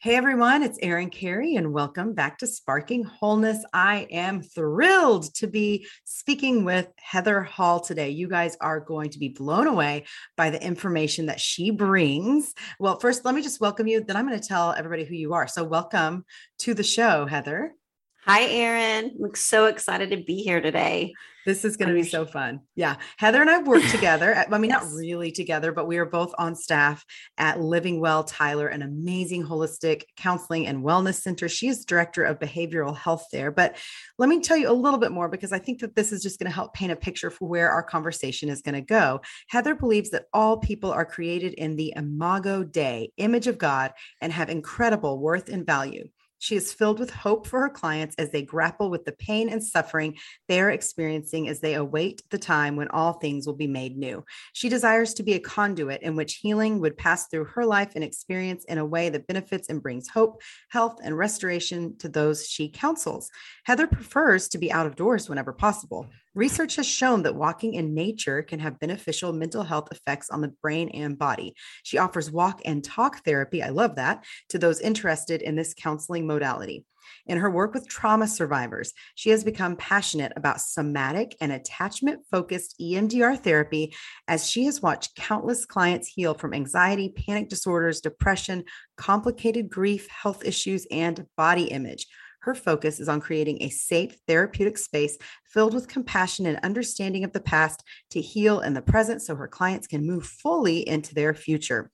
Hey everyone, it's Erin Carey, and welcome back to Sparking Wholeness. I am thrilled to be speaking with Heather Hall today. You guys are going to be blown away by the information that she brings. Well, first, let me just welcome you, then I'm going to tell everybody who you are. So, welcome to the show, Heather. Hi, Erin. I'm so excited to be here today. This is going to be so fun. Yeah. Heather and I work together. I mean, yes. not really together, but we are both on staff at Living Well Tyler, an amazing holistic counseling and wellness center. She is director of behavioral health there. But let me tell you a little bit more because I think that this is just going to help paint a picture for where our conversation is going to go. Heather believes that all people are created in the imago Dei, image of God, and have incredible worth and value. She is filled with hope for her clients as they grapple with the pain and suffering they are experiencing as they await the time when all things will be made new. She desires to be a conduit in which healing would pass through her life and experience in a way that benefits and brings hope, health, and restoration to those she counsels. Heather prefers to be out of doors whenever possible. Research has shown that walking in nature can have beneficial mental health effects on the brain and body. She offers walk and talk therapy, I love that, to those interested in this counseling modality. In her work with trauma survivors, she has become passionate about somatic and attachment focused EMDR therapy as she has watched countless clients heal from anxiety, panic disorders, depression, complicated grief, health issues, and body image. Her focus is on creating a safe therapeutic space filled with compassion and understanding of the past to heal in the present so her clients can move fully into their future.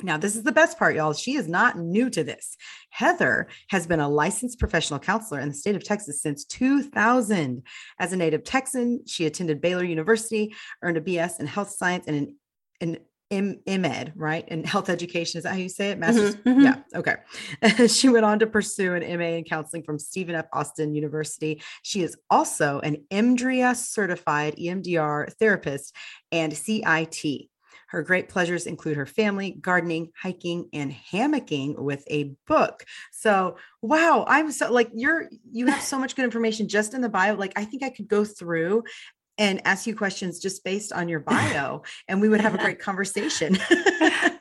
Now, this is the best part, y'all. She is not new to this. Heather has been a licensed professional counselor in the state of Texas since 2000. As a native Texan, she attended Baylor University, earned a BS in health science and an, an M- MED, right? And health education. Is that how you say it? Master's. Mm-hmm, mm-hmm. Yeah. Okay. she went on to pursue an MA in counseling from Stephen F. Austin University. She is also an EMDRIA certified EMDR therapist and CIT. Her great pleasures include her family, gardening, hiking, and hammocking with a book. So, wow, I'm so like you're you have so much good information just in the bio. Like, I think I could go through and ask you questions just based on your bio and we would have a great conversation.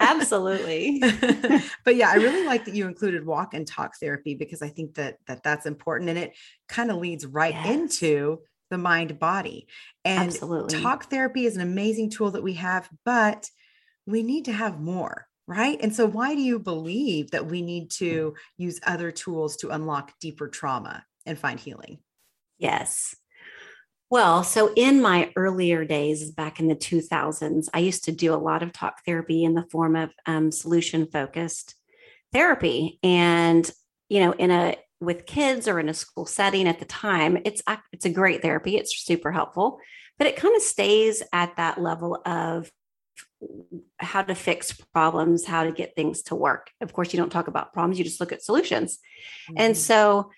Absolutely. but yeah, I really like that you included walk and talk therapy because I think that that that's important and it kind of leads right yes. into the mind body. And Absolutely. talk therapy is an amazing tool that we have, but we need to have more right? And so, why do you believe that we need to mm. use other tools to unlock deeper trauma and find healing? Yes. Well, so in my earlier days back in the 2000s, I used to do a lot of talk therapy in the form of um, solution focused therapy. And, you know, in a, with kids or in a school setting at the time, it's it's a great therapy. It's super helpful, but it kind of stays at that level of how to fix problems, how to get things to work. Of course, you don't talk about problems; you just look at solutions. Mm-hmm. And so,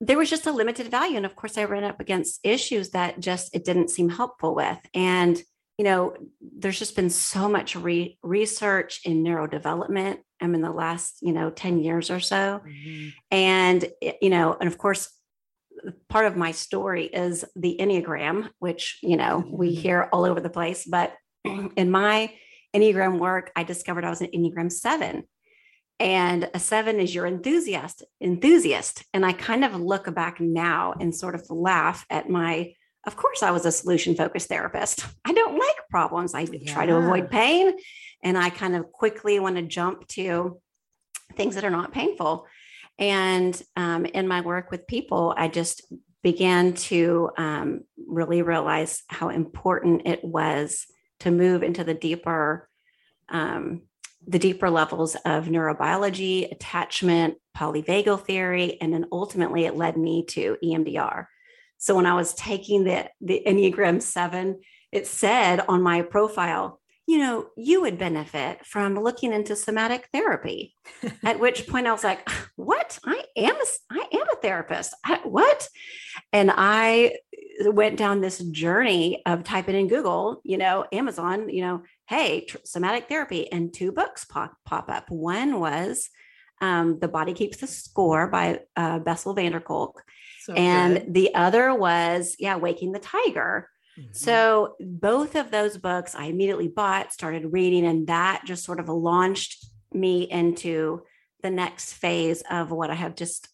there was just a limited value. And of course, I ran up against issues that just it didn't seem helpful with. And, you know, there's just been so much re- research in neurodevelopment. I'm in the last, you know, 10 years or so. Mm-hmm. And, you know, and of course, part of my story is the Enneagram, which, you know, mm-hmm. we hear all over the place. But in my Enneagram work, I discovered I was an Enneagram seven and a seven is your enthusiast enthusiast. And i kind of look back now and sort of laugh at my of course i was a solution focused therapist. I don't like problems. I yeah. try to avoid pain and i kind of quickly want to jump to things that are not painful. And um, in my work with people i just began to um, really realize how important it was to move into the deeper um, the deeper levels of neurobiology, attachment, polyvagal theory, and then ultimately it led me to EMDR. So when I was taking the, the Enneagram 7, it said on my profile, you know, you would benefit from looking into somatic therapy. At which point I was like, what? I am a, I am a therapist. I, what? And I went down this journey of typing in Google, you know, Amazon, you know, hey, somatic therapy, and two books pop, pop up. One was um, The Body Keeps the Score by uh, Bessel van der Kolk. So and good. the other was, yeah, Waking the Tiger. Mhm. So both of those books I immediately bought, started reading, and that just sort of launched me into the next phase of what I have just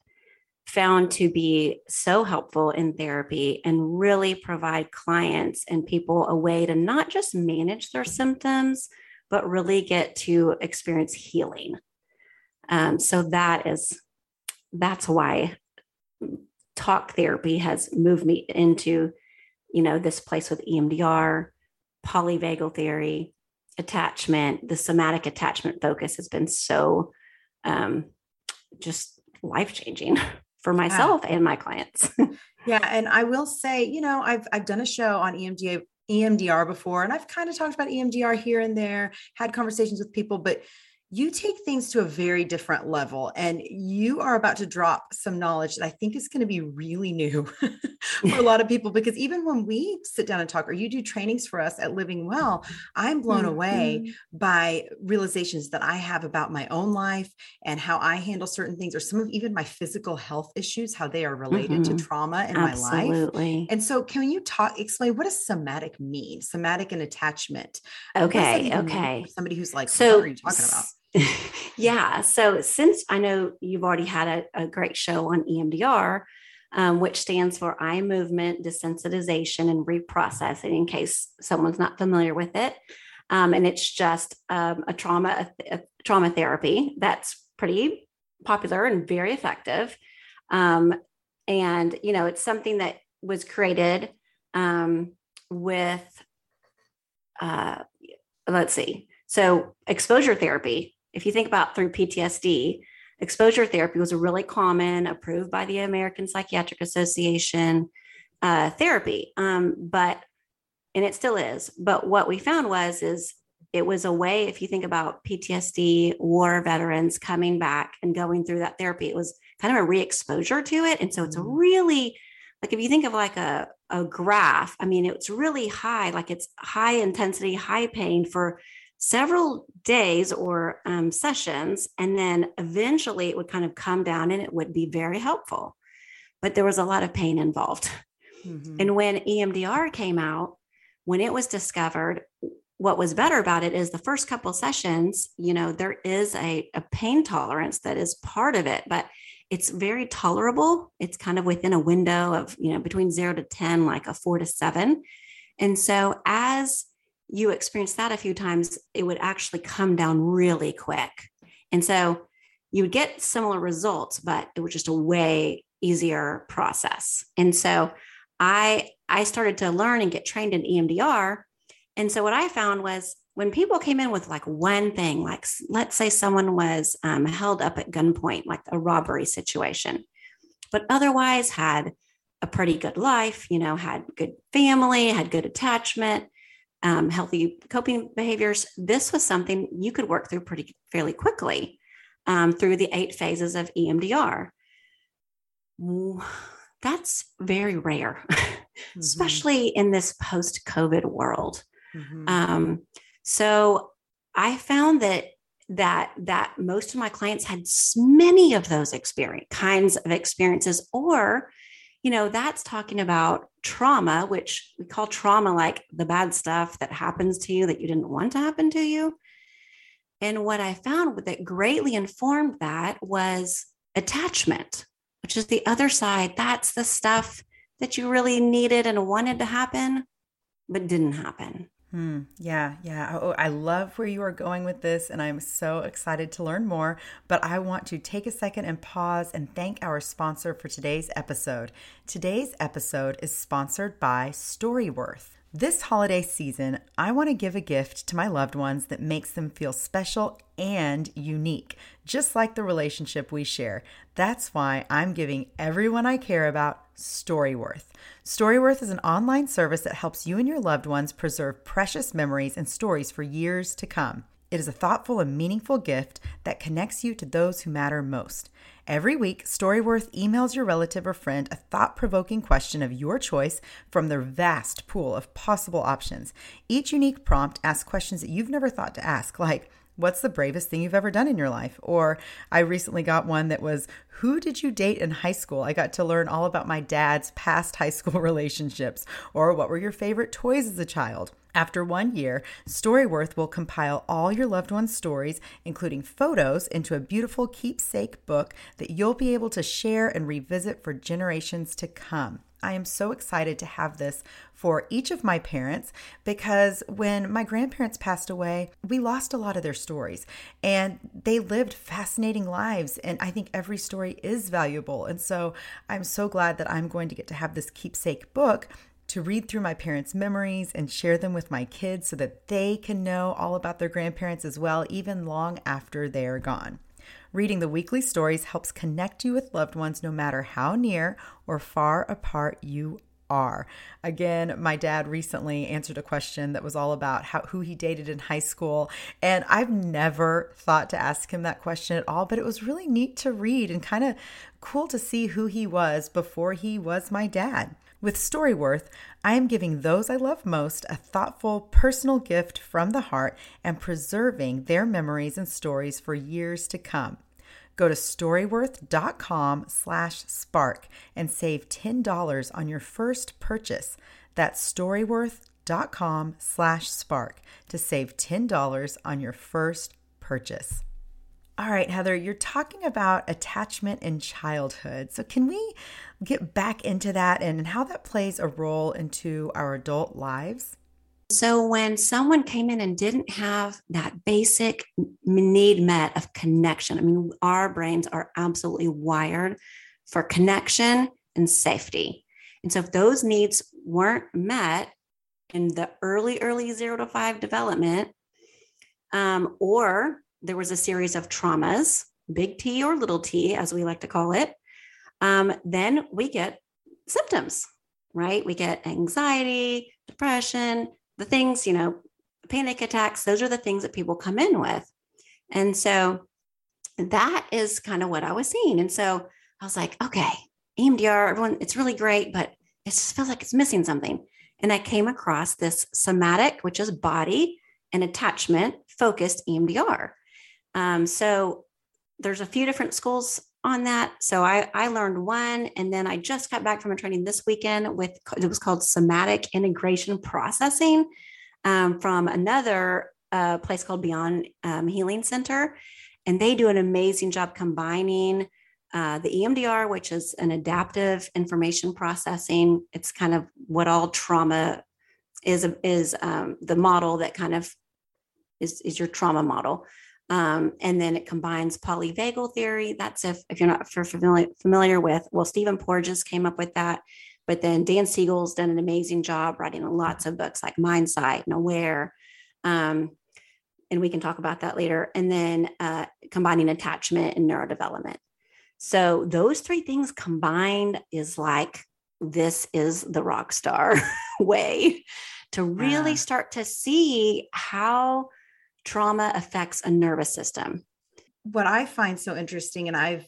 found to be so helpful in therapy and really provide clients and people a way to not just manage their symptoms, but really get to experience healing. Um, so that is that's why talk therapy has moved me into you know this place with EMDR, polyvagal theory, attachment. The somatic attachment focus has been so um, just life changing for myself and my clients. Yeah, and I will say, you know, I've I've done a show on E EMDR before, and I've kind of talked about EMDR here and there, had conversations with people, but you take things to a very different level and you are about to drop some knowledge that I think is going to be really new for a lot of people because even when we sit down and talk or you do trainings for us at Living Well, I'm blown away Mhm. by realizations that I have about my own life and how I handle certain things or some of even my physical health issues, how they are related Mhm. to trauma in my life. Absolutely. And so, can you talk, explain what does somatic mean? Somatic and attachment. What does that Okay. Okay. Somebody who's like, So, what are you talking about? yeah. So, since I know you've already had a, a great show on EMDR, um, which stands for eye movement desensitization and reprocessing, in case someone's not familiar with it. Um, and it's just um, a trauma a, a trauma therapy that's pretty popular and very effective. Um, and you know, it's something that was created um, with uh, let's see. So exposure therapy, if you think about through PTSD, exposure therapy was a really common, approved by the American Psychiatric Association uh, therapy. Um, but and it still is. But what we found was is it was a way, if you think about PTSD, war veterans coming back and going through that therapy, it was kind of a re-exposure to it. And so it's a Mhm. really like if you think of like a, a graph, I mean, it's really high, like it's high intensity, high pain for several days or um, sessions. And then eventually it would kind of come down and it would be very helpful. But there was a lot of pain involved. Mhm. And when EMDR came out, when it was discovered, what was better about it is the first couple sessions, you know, there is a, a pain tolerance that is part of it, but it's very tolerable. It's kind of within a window of, you know, between zero to 10, like a four to seven. And so as you experience that a few times, it would actually come down really quick. And so you would get similar results, but it was just a way easier process. And so I I started to learn and get trained in EMDR. And so what I found was when people came in with like one thing, like let's say someone was um, held up at gunpoint, like a robbery situation, but otherwise had a pretty good life, you know, had good family, had good attachment, um, healthy coping behaviors. This was something you could work through pretty fairly quickly um, through the eight phases of EMDR. That's very rare, Mhm. especially in this post COVID world. Mhm. Um, so I found that that that most of my clients had many of those experience kinds of experiences, or you know, that's talking about trauma, which we call trauma like the bad stuff that happens to you that you didn't want to happen to you. And what I found that greatly informed that was attachment, which is the other side. That's the stuff that you really needed and wanted to happen, but didn't happen. Hmm. Yeah, yeah. Oh, I love where you are going with this, and I'm so excited to learn more. But I want to take a second and pause and thank our sponsor for today's episode. Today's episode is sponsored by Storyworth. This holiday season, I want to give a gift to my loved ones that makes them feel special and unique, just like the relationship we share. That's why I'm giving everyone I care about Storyworth. Storyworth is an online service that helps you and your loved ones preserve precious memories and stories for years to come. It is a thoughtful and meaningful gift that connects you to those who matter most. Every week, Storyworth emails your relative or friend a thought provoking question of your choice from their vast pool of possible options. Each unique prompt asks questions that you've never thought to ask, like, What's the bravest thing you've ever done in your life? Or I recently got one that was, Who did you date in high school? I got to learn all about my dad's past high school relationships. Or what were your favorite toys as a child? After one year, Storyworth will compile all your loved ones' stories, including photos, into a beautiful keepsake book that you'll be able to share and revisit for generations to come. I am so excited to have this for each of my parents because when my grandparents passed away, we lost a lot of their stories and they lived fascinating lives. And I think every story is valuable. And so I'm so glad that I'm going to get to have this keepsake book to read through my parents' memories and share them with my kids so that they can know all about their grandparents as well, even long after they are gone. Reading the weekly stories helps connect you with loved ones no matter how near or far apart you are. Again, my dad recently answered a question that was all about how who he dated in high school, and I've never thought to ask him that question at all, but it was really neat to read and kind of cool to see who he was before he was my dad. With Storyworth, I am giving those I love most a thoughtful, personal gift from the heart and preserving their memories and stories for years to come. Go to storyworth.com slash spark and save $10 on your first purchase. That's storyworth.com slash spark to save $10 on your first purchase. All right, Heather, you're talking about attachment in childhood. So, can we get back into that and how that plays a role into our adult lives? So, when someone came in and didn't have that basic need met of connection, I mean, our brains are absolutely wired for connection and safety. And so, if those needs weren't met in the early, early zero to five development, um, or there was a series of traumas, big T or little t, as we like to call it, um, then we get symptoms, right? We get anxiety, depression, the things, you know, panic attacks. Those are the things that people come in with. And so that is kind of what I was seeing. And so I was like, okay, EMDR, everyone, it's really great, but it just feels like it's missing something. And I came across this somatic, which is body and attachment focused EMDR. Um, so there's a few different schools on that. So I, I learned one, and then I just got back from a training this weekend with it was called somatic integration processing um, from another uh, place called Beyond um, Healing Center, and they do an amazing job combining. Uh, the EMDR, which is an adaptive information processing, it's kind of what all trauma is. Is um, the model that kind of is is your trauma model. Um, and then it combines polyvagal theory. That's if, if you're not familiar, familiar with, well, Stephen Porges came up with that. But then Dan Siegel's done an amazing job writing lots of books like Mindsight and Aware. Um, and we can talk about that later. And then uh, combining attachment and neurodevelopment. So those three things combined is like this is the rock star way to really start to see how trauma affects a nervous system. What I find so interesting, and I've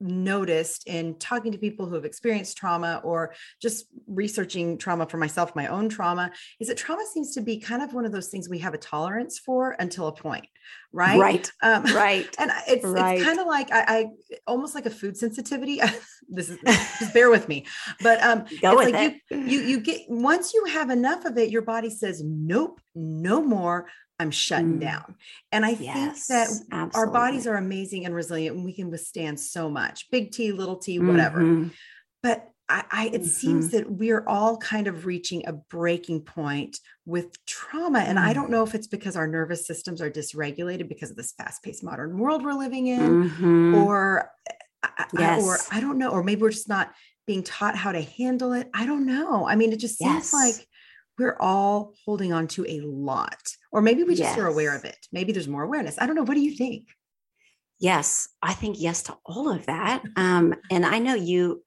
noticed in talking to people who have experienced trauma or just researching trauma for myself, my own trauma, is that trauma seems to be kind of one of those things we have a tolerance for until a point, right? Right. Um, right. And it's, right. it's kind of like I, I, almost like a food sensitivity. this is just bear with me, but um, Go with like it. you you you get once you have enough of it, your body says nope, no more. I'm shutting mm. down. And I yes, think that absolutely. our bodies are amazing and resilient and we can withstand so much big T, little t, whatever. Mm-hmm. But I, I it mm-hmm. seems that we're all kind of reaching a breaking point with trauma. And mm. I don't know if it's because our nervous systems are dysregulated because of this fast paced modern world we're living in, mm-hmm. or, yes. I, or I don't know, or maybe we're just not being taught how to handle it. I don't know. I mean, it just seems yes. like we're all holding on to a lot or maybe we just yes. are aware of it. Maybe there's more awareness. I don't know. What do you think? Yes i think yes to all of that. Um, and i know you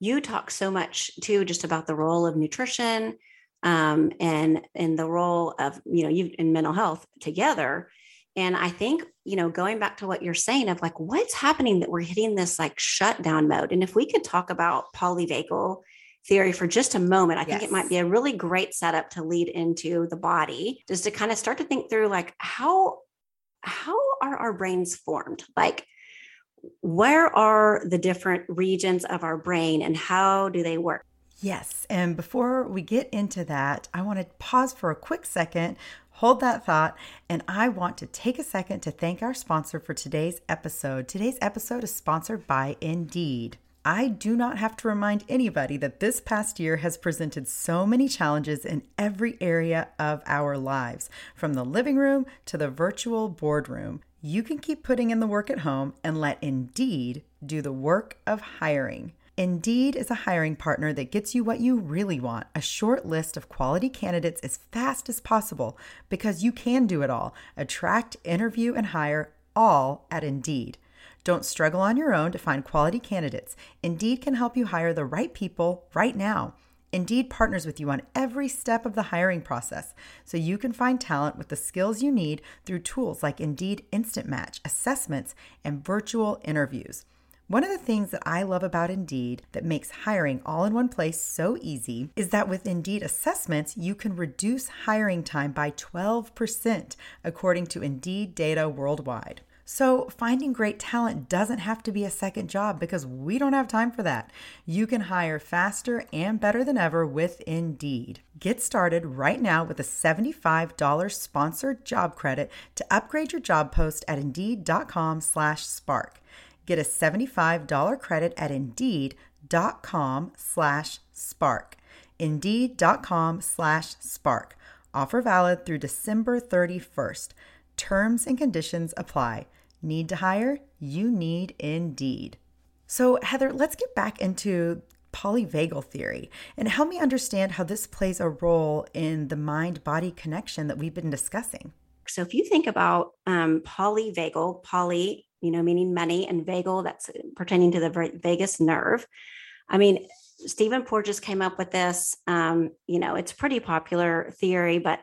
you talk so much too just about the role of nutrition um, and and the role of you know you in mental health together. And i think you know going back to what you're saying of like what's happening that we're hitting this like shutdown mode? And if we could talk about polyvagal theory for just a moment, I yes. think it might be a really great setup to lead into the body, just to kind of start to think through like how how are our brains formed? Like, where are the different regions of our brain and how do they work? Yes. And before we get into that, I want to pause for a quick second, hold that thought, and I want to take a second to thank our sponsor for today's episode. Today's episode is sponsored by Indeed. I do not have to remind anybody that this past year has presented so many challenges in every area of our lives, from the living room to the virtual boardroom. You can keep putting in the work at home and let Indeed do the work of hiring. Indeed is a hiring partner that gets you what you really want a short list of quality candidates as fast as possible because you can do it all attract, interview, and hire all at Indeed. Don't struggle on your own to find quality candidates. Indeed can help you hire the right people right now. Indeed partners with you on every step of the hiring process so you can find talent with the skills you need through tools like Indeed Instant Match, assessments, and virtual interviews. One of the things that I love about Indeed that makes hiring all in one place so easy is that with Indeed assessments, you can reduce hiring time by 12%, according to Indeed data worldwide. So, finding great talent doesn't have to be a second job because we don't have time for that. You can hire faster and better than ever with Indeed. Get started right now with a $75 sponsored job credit to upgrade your job post at indeed.com/spark. Get a $75 credit at indeed.com/spark. indeed.com/spark. Offer valid through December 31st. Terms and conditions apply. Need to hire? You need Indeed. So, Heather, let's get back into polyvagal theory and help me understand how this plays a role in the mind body connection that we've been discussing. So, if you think about um, polyvagal, poly, you know, meaning many, and vagal, that's pertaining to the vagus nerve. I mean, Stephen Porges came up with this. Um, you know, it's pretty popular theory, but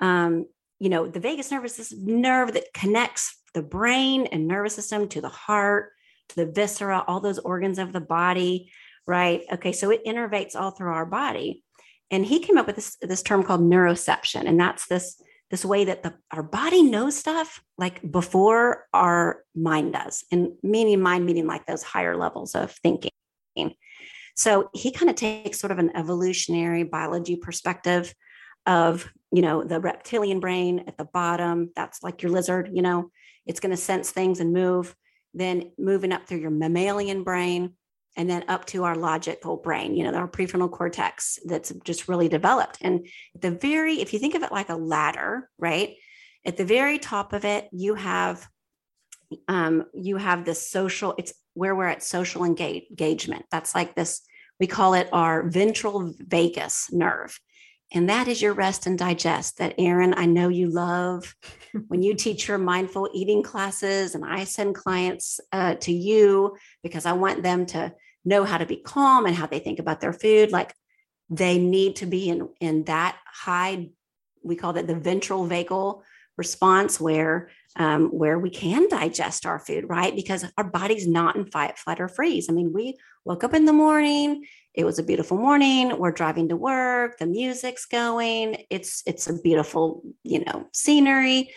um, you know, the vagus nerve is this nerve that connects the brain and nervous system to the heart, to the viscera, all those organs of the body, right? Okay, so it innervates all through our body. And he came up with this, this term called neuroception. And that's this, this way that the, our body knows stuff like before our mind does. And meaning mind, meaning like those higher levels of thinking. So he kind of takes sort of an evolutionary biology perspective of you know the reptilian brain at the bottom that's like your lizard you know it's going to sense things and move then moving up through your mammalian brain and then up to our logical brain you know our prefrontal cortex that's just really developed. And the very if you think of it like a ladder right? At the very top of it you have um, you have this social it's where we're at social engage, engagement. That's like this we call it our ventral vagus nerve and that is your rest and digest that Erin, I know you love when you teach your mindful eating classes and I send clients uh, to you because I want them to know how to be calm and how they think about their food. Like they need to be in, in that high, we call that the ventral vagal response where um, where we can digest our food, right? Because our body's not in fight, flight, or freeze. I mean, we woke up in the morning. It was a beautiful morning. We're driving to work. The music's going. It's it's a beautiful, you know, scenery.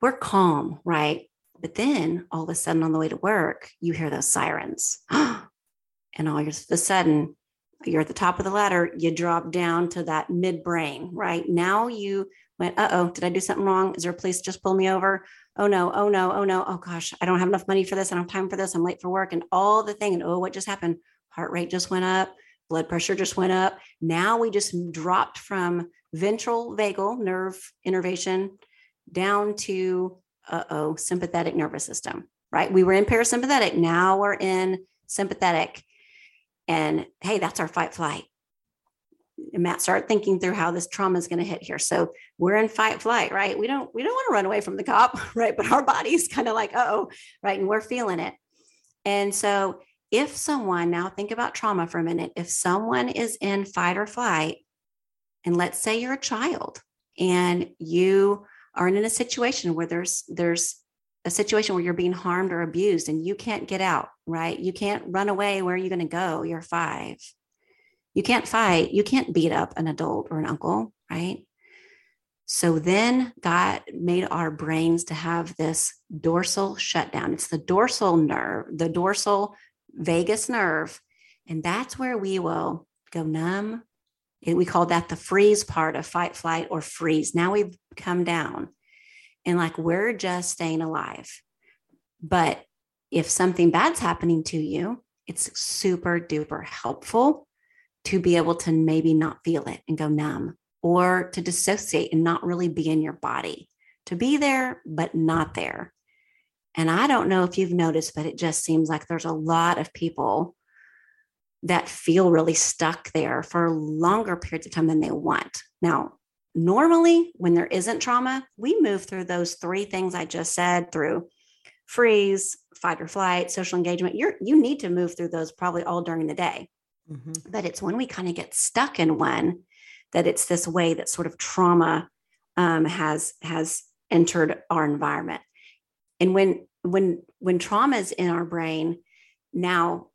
We're calm, right? But then all of a sudden on the way to work, you hear those sirens, and all of a sudden you're at the top of the ladder. You drop down to that midbrain, right? Now you went, uh oh, did I do something wrong? Is there a police just pull me over? Oh no, oh no, oh no, oh gosh, I don't have enough money for this. I don't have time for this. I'm late for work and all the thing. And oh, what just happened? Heart rate just went up, blood pressure just went up. Now we just dropped from ventral vagal nerve innervation down to uh oh, sympathetic nervous system, right? We were in parasympathetic. Now we're in sympathetic. And hey, that's our fight flight Matt, start thinking through how this trauma is going to hit here. So we're in fight flight, right? We don't we don't want to run away from the cop, right? But our body's kind of like, oh, right, and we're feeling it. And so if someone now think about trauma for a minute, if someone is in fight or flight, and let's say you're a child and you are in a situation where there's there's a situation where you're being harmed or abused and you can't get out, right? You can't run away. Where are you going to go? You're five you can't fight, you can't beat up an adult or an uncle, right? So then God made our brains to have this dorsal shutdown. It's the dorsal nerve, the dorsal vagus nerve. And that's where we will go numb. We call that the freeze part of fight, flight, or freeze. Now we've come down and like we're just staying alive. But if something bad's happening to you, it's super duper helpful to be able to maybe not feel it and go numb or to dissociate and not really be in your body, to be there, but not there. And I don't know if you've noticed, but it just seems like there's a lot of people that feel really stuck there for longer periods of time than they want. Now, normally when there isn't trauma, we move through those three things I just said through freeze, fight or flight, social engagement. You're you need to move through those probably all during the day. Mm-hmm. But it's when we kind of get stuck in one that it's this way that sort of trauma um, has has entered our environment. And when when when trauma is in our brain now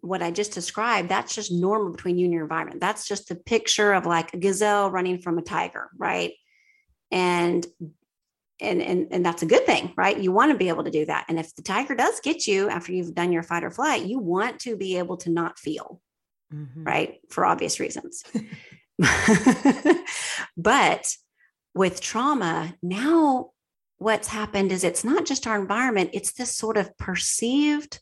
what i just described that's just normal between you and your environment. That's just a picture of like a gazelle running from a tiger right? And and and, and that's a good thing right you want to be able to do that and if the tiger does get you after you've done your fight or flight you want to be able to not feel mm-hmm. right for obvious reasons but with trauma, now what's happened is it's not just our environment, it's this sort of perceived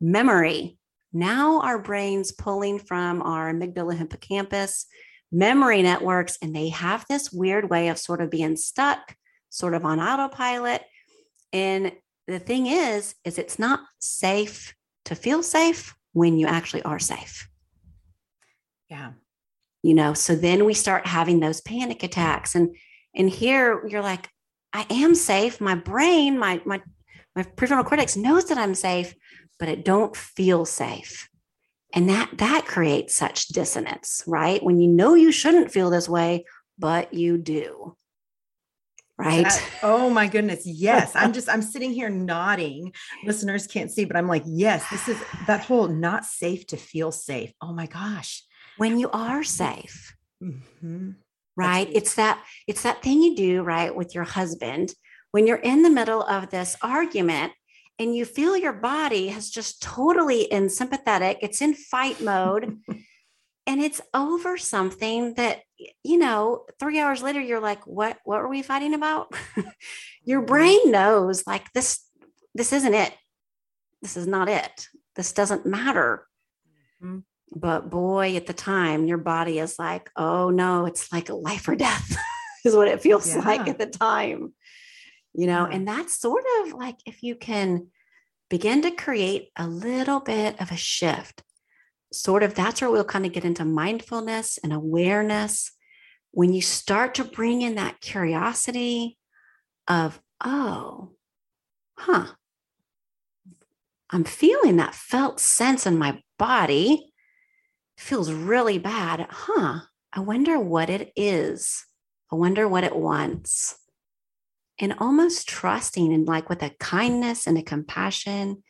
memory. Now our brain's pulling from our amygdala hippocampus memory networks, and they have this weird way of sort of being stuck, sort of on autopilot. And the thing is, is it's not safe to feel safe when you actually are safe. Yeah. You know so then we start having those panic attacks. And and here you're like i am safe. My brain my my my prefrontal cortex knows that i'm safe but it don't feel safe. And that that creates such dissonance right? When you know you shouldn't feel this way but you do right that, oh my goodness yes i'm just i'm sitting here nodding listeners can't see but i'm like yes this is that whole not safe to feel safe oh my gosh when you are safe. Mm-hmm. Right. It's that, it's that thing you do, right, with your husband when you're in the middle of this argument and you feel your body has just totally in sympathetic, it's in fight mode. and it's over something that you know three hours later you're like what what were we fighting about your mm-hmm. brain knows like this this isn't it this is not it this doesn't matter mm-hmm. But boy, at the time, your body is like, oh no, it's like a life or death, is what it feels yeah. like at the time. You know, yeah. and that's sort of like if you can begin to create a little bit of a shift, sort of that's where we'll kind of get into mindfulness and awareness. When you start to bring in that curiosity of, oh, huh, I'm feeling that felt sense in my body feels really bad. Huh. I wonder what it is. I wonder what it wants. And almost trusting and like with a kindness and a compassion,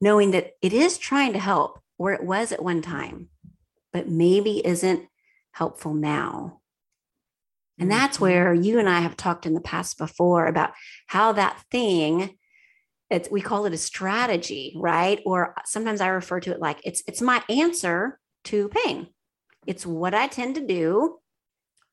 knowing that it is trying to help where it was at one time, but maybe isn't helpful now. And that's mm-hmm. where you and I have talked in the past before about how that thing it's we call it a strategy, right? Or sometimes I refer to it like it's it's my answer to pain. It's what I tend to do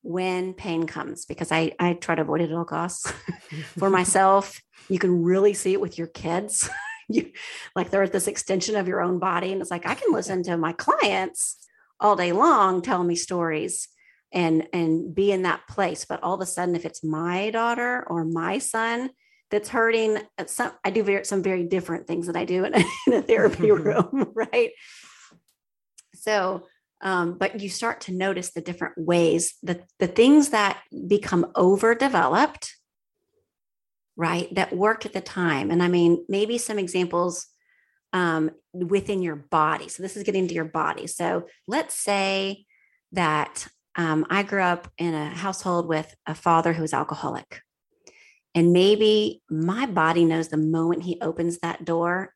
when pain comes because I, I try to avoid it at all costs for myself. You can really see it with your kids. you like they're at this extension of your own body. And it's like I can listen to my clients all day long telling me stories and and be in that place. But all of a sudden, if it's my daughter or my son that's hurting, some I do very, some very different things that I do in a, in a therapy room, right? So, um, but you start to notice the different ways that the things that become overdeveloped, right, that work at the time. And I mean, maybe some examples um, within your body. So, this is getting to your body. So, let's say that um, I grew up in a household with a father who was alcoholic. And maybe my body knows the moment he opens that door.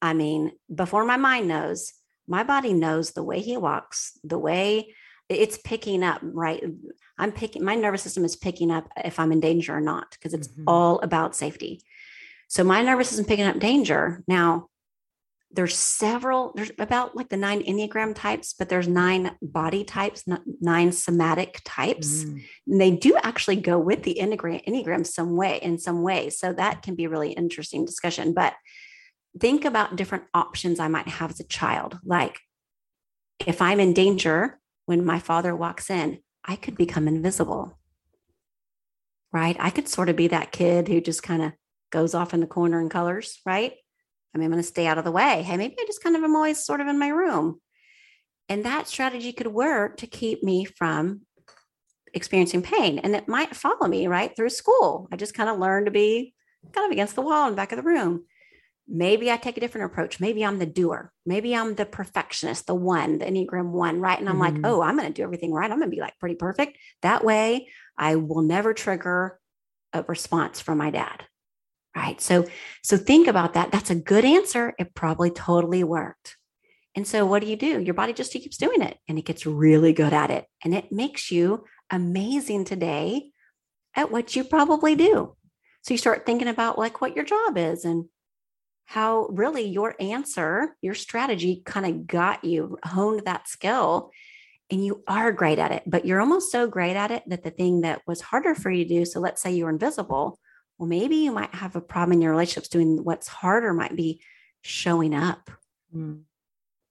I mean, before my mind knows, my body knows the way he walks, the way it's picking up, right? I'm picking, my nervous system is picking up if I'm in danger or not, because it's mm-hmm. all about safety. So my nervous system picking up danger. Now, there's several, there's about like the nine Enneagram types, but there's nine body types, nine somatic types. Mm. And they do actually go with the Enneagram, Enneagram some way, in some way. So that can be really interesting discussion. But think about different options I might have as a child. Like if I'm in danger when my father walks in, I could become invisible. Right? I could sort of be that kid who just kind of goes off in the corner and colors, right? I mean, I'm going to stay out of the way. Hey, maybe I just kind of am always sort of in my room. And that strategy could work to keep me from experiencing pain. And it might follow me right through school. I just kind of learned to be kind of against the wall in the back of the room. Maybe I take a different approach. Maybe I'm the doer. Maybe I'm the perfectionist, the one, the Enneagram one, right? And I'm mm-hmm. like, oh, I'm going to do everything right. I'm going to be like pretty perfect. That way, I will never trigger a response from my dad. Right. So, so think about that. That's a good answer. It probably totally worked. And so, what do you do? Your body just keeps doing it and it gets really good at it. And it makes you amazing today at what you probably do. So, you start thinking about like what your job is and how really your answer, your strategy kind of got you, honed that skill, and you are great at it, but you're almost so great at it that the thing that was harder for you to do, so let's say you're invisible, well, maybe you might have a problem in your relationships doing what's harder, might be showing up, mm.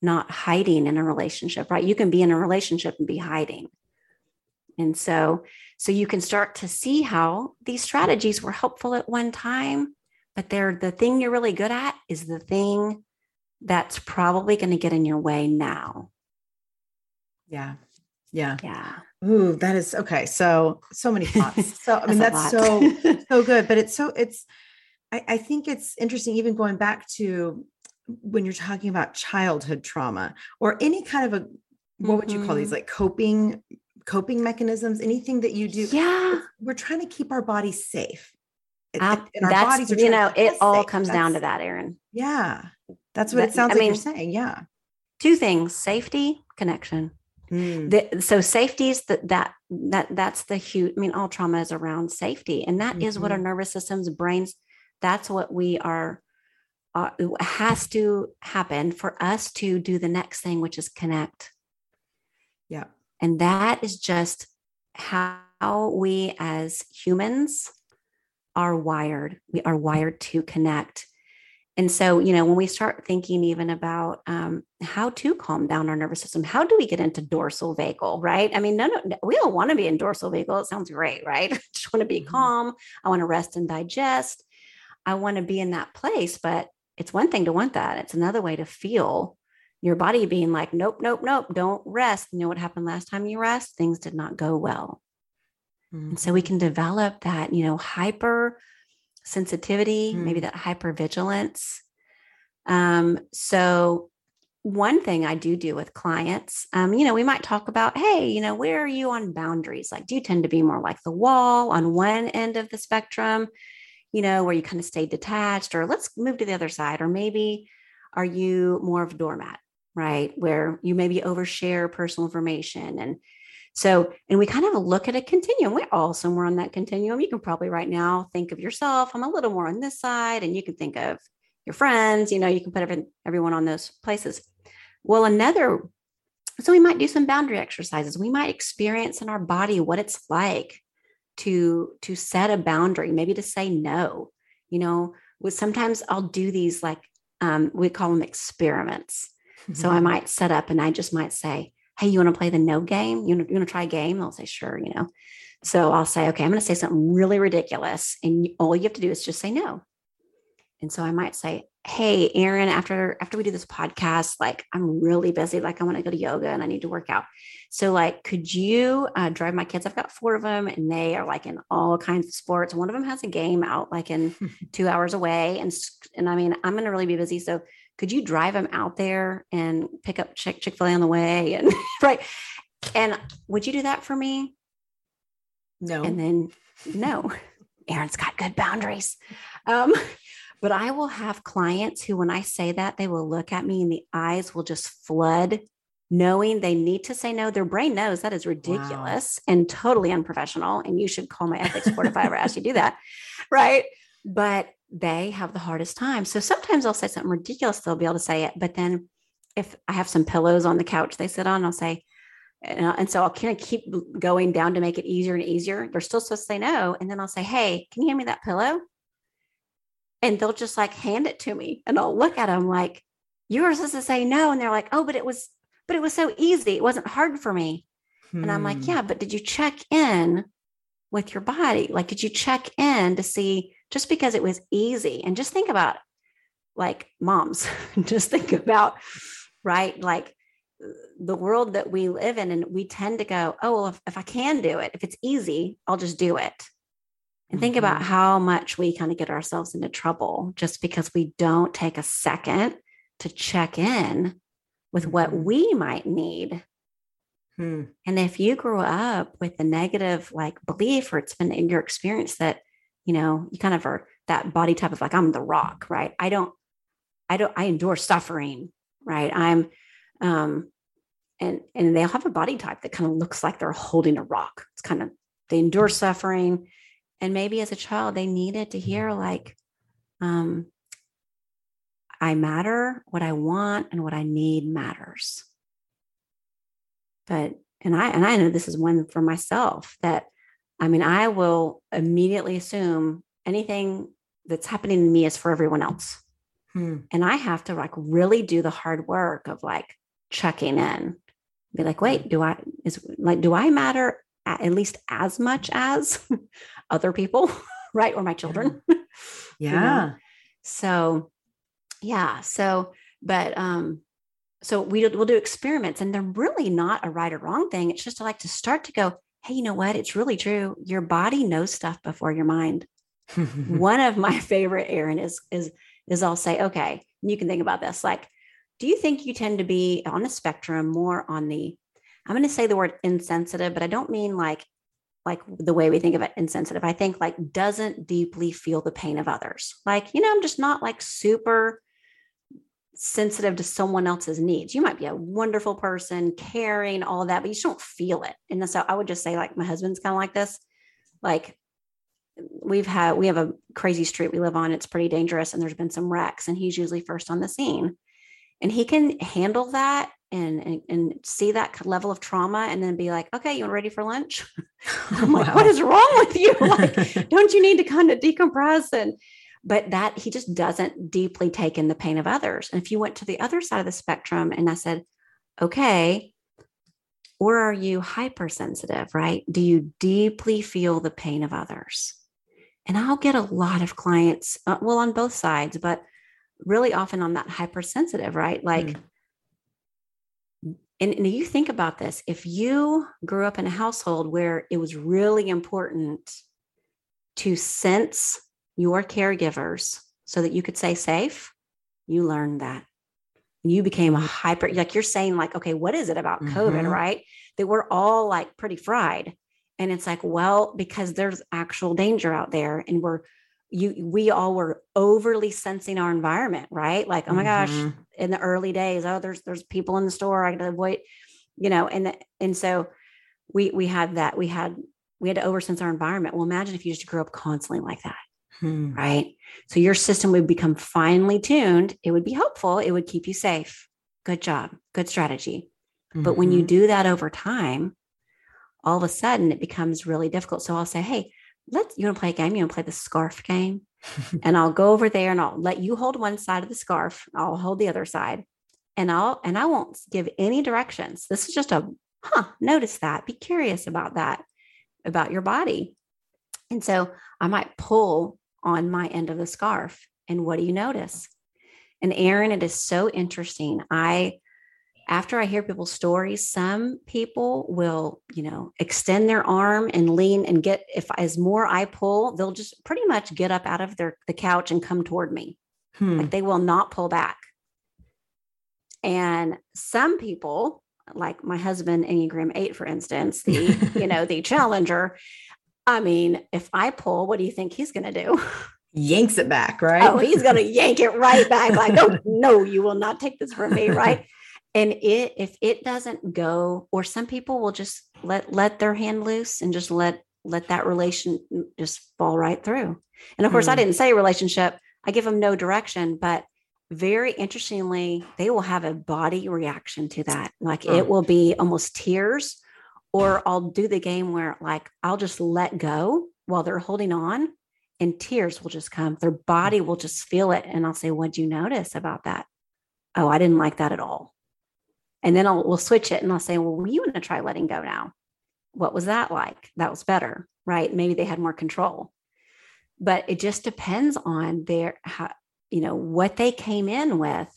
not hiding in a relationship, right? You can be in a relationship and be hiding. And so, so you can start to see how these strategies were helpful at one time but they're the thing you're really good at is the thing that's probably going to get in your way now. Yeah. Yeah. Yeah. Ooh, that is okay. So, so many thoughts. So, I mean, that's, so, so good. But it's so, it's, I, I think it's interesting, even going back to when you're talking about childhood trauma or any kind of a, what would you call these mm-hmm. like coping, coping mechanisms, anything that you do? Yeah. We're trying to keep our body safe and our bodies are you know it all comes that's, down to that Erin yeah that's what that, it sounds I like mean, you're saying yeah two things safety connection mm. the, so safety is that that that that's the huge i mean all trauma is around safety and that mm-hmm. is what our mm-hmm. nervous systems brains that's what we are uh, has to happen for us to do the next thing which is connect yeah and that is just how we as humans are wired. We are wired to connect. And so, you know, when we start thinking even about um, how to calm down our nervous system, how do we get into dorsal vagal, right? I mean, no, no, we don't want to be in dorsal vagal. It sounds great, right? I just want to be mm-hmm. calm. I want to rest and digest. I want to be in that place. But it's one thing to want that. It's another way to feel your body being like, nope, nope, nope, don't rest. You know what happened last time you rest? Things did not go well. Mm-hmm. And so we mm-hmm. can develop that, you know, hyper sensitivity, mm-hmm. maybe mm. that hyper vigilance. Um, so one thing I do do with clients, um, you know, we might talk about, hey, you know, where are you on boundaries? Like, do you tend to be more like the wall on one end of the spectrum, you know, where you kind of stay detached, or let's move to the other side, or maybe are you more of a doormat, right? Where you maybe overshare personal information and so, and we kind of look at a continuum. We're all somewhere on that continuum. You can probably right now think of yourself. I'm a little more on this side, and you can think of your friends. You know, you can put every, everyone on those places. Well, another, so we might do some boundary exercises. We might experience in our body what it's like to to set a boundary, maybe to say no. You know, with sometimes I'll do these like um, we call them experiments. Mm-hmm. So I mm-hmm. might set up and I just might say, hey, you want to play the no game? You want to, try a game? They'll say, sure, you know. So I'll say, okay, I'm going to say something really ridiculous. And all you have to do is just say no. And so I might say, hey, Erin, after after we do this podcast, like I'm really busy. Like I want to go to yoga and I need to work out. So like, could you uh, drive my kids? I've got four of them and they are like in all kinds of sports. One of them has a game out like in two hours away. And, and I mean, I'm going to really be busy. So could you drive them out there and pick up Chick Chick Fil A on the way? And right, and would you do that for me? No. And then no, Erin's got good boundaries. Um, but I will have clients who, when I say that, they will look at me and the eyes will just flood knowing they need to say no. Their brain knows that is ridiculous wow. and totally unprofessional. And you should call my ethics board if I ever ask you to do that. Right. But they have the hardest time. So sometimes I'll say something ridiculous, they'll be able to say it. But then if I have some pillows on the couch they sit on, I'll say, and, and so I'll kind of keep going down to make it easier and easier. They're still supposed to say no. And then I'll say, Hey, can you hand me that pillow? And they'll just like hand it to me. And I'll look at them like, You were supposed to say no. And they're like, Oh, but it was but it was so easy. It wasn't hard for me. Hmm. And I'm like, hmm. yeah, but did you check in with your body? Like, did you check in to see just because it was easy? And just think about like moms, just think about, right? Like the world that we live in, and we tend to go, oh, well, if, if I can do it, if it's easy, I'll just do it. And think about mm-hmm. how much we kind of get ourselves into trouble just because we don't take a second to check in with what mm-hmm. we might need. Hmm. And if you grew up with a negative like belief, or it's been in your experience that, you know, you kind of are that body type of like, I'm the rock, right? I don't, I don't, I endure suffering, right? I'm, um, and and they'll have a body type that kind of looks like they're holding a rock. It's kind of they endure suffering, and maybe as a child they needed to hear like, um, I matter, what I want and what I need matters. But and I and I know this is one for myself that I mean I will immediately assume anything that's happening to me is for everyone else. Hmm. And I have to like really do the hard work of like checking in. Be like, wait, do I is like do I matter at least as much as other people, right? Or my children. Yeah. you know? So yeah so but um so we we'll do experiments and they're really not a right or wrong thing it's just like to start to go hey you know what? It's really true. Your body knows stuff before your mind. One of my favorite Erin is is is i'll say okay you can think about this. Like do you think you tend to be on a spectrum more on the i'm going to say the word insensitive but i don't mean like like the way we think of it insensitive. I think like doesn't deeply feel the pain of others. Like you know i'm just not like super sensitive to someone else's needs. You might be a wonderful person, caring, all that, but you just don't feel it. And so I would just say, like, my husband's kind of like this. Like, we've had, we have a crazy street we live on. It's pretty dangerous. And there's been some wrecks, and he's usually first on the scene. And he can handle that and, and, and see that level of trauma and then be like, okay, you ready for lunch? I'm wow. like, what is wrong with you? Like, don't you need to kind of decompress? And but that he just doesn't deeply take in the pain of others. And if you went to the other side of the spectrum and I said, okay, or are you hypersensitive, right? Do you deeply feel the pain of others? And I'll get a lot of clients, uh, well, on both sides, but really often on that hypersensitive, right? Like, mm. and, and you think about this if you grew up in a household where it was really important to sense your caregivers so that you could stay safe, you learned that. You became a hyper, like you're saying, like, okay, what is it about mm-hmm. COVID, right? That we're all like pretty fried. And it's like, well, because there's actual danger out there and we're, you, we all were overly sensing our environment, right? Like, oh my mm-hmm. gosh, in the early days, oh, there's, there's people in the store. I got to avoid, you know, and, and so we, we had that, we had, we had to oversense our environment. Well, imagine if you just grew up constantly like that hmm. right? So your system would become finely tuned. It would be helpful. It would keep you safe. Good job. Good strategy. Mm-hmm. But when you mm-hmm. do that over time, all of a sudden it becomes really difficult. So I'll say, hey, let's, you want to play a game? You want to play the scarf game? and I'll go over there and I'll let you hold one side of the scarf. I'll hold the other side. And I'll, and I won't give any directions. This is just a, huh, notice that. Be curious about that, about your body. And so I might pull on my end of the scarf. And what do you notice? And Erin, it is so interesting. I, after I hear people's stories, some people will, you know, extend their arm and lean and get, if as more I pull, they'll just pretty much get up out of their the couch and come toward me. Hmm. Like they will not pull back. And some people, like my husband, Enneagram 8, for instance, the, you know, the challenger, I mean, if I pull, what do you think he's going to do? Yanks it back, right? Oh, he's going to yank it right back. Like, oh, no, you will not take this from me, right? and it if it doesn't go or some people will just let let their hand loose and just let let that relation just fall right through and of course i Hmm. didn't say relationship i give them no direction but very interestingly they will have a body reaction to that like it will be almost tears or i'll do the game where like i'll just let go while they're holding on and tears will just come their body will just feel it and i'll say what'd you notice about that oh i didn't like that at all and then I'll we'll switch it and I'll say, well, you want to try letting go now? What was that like? That was better, right? Maybe they had more control. But it just depends on their how, you know, what they came in with.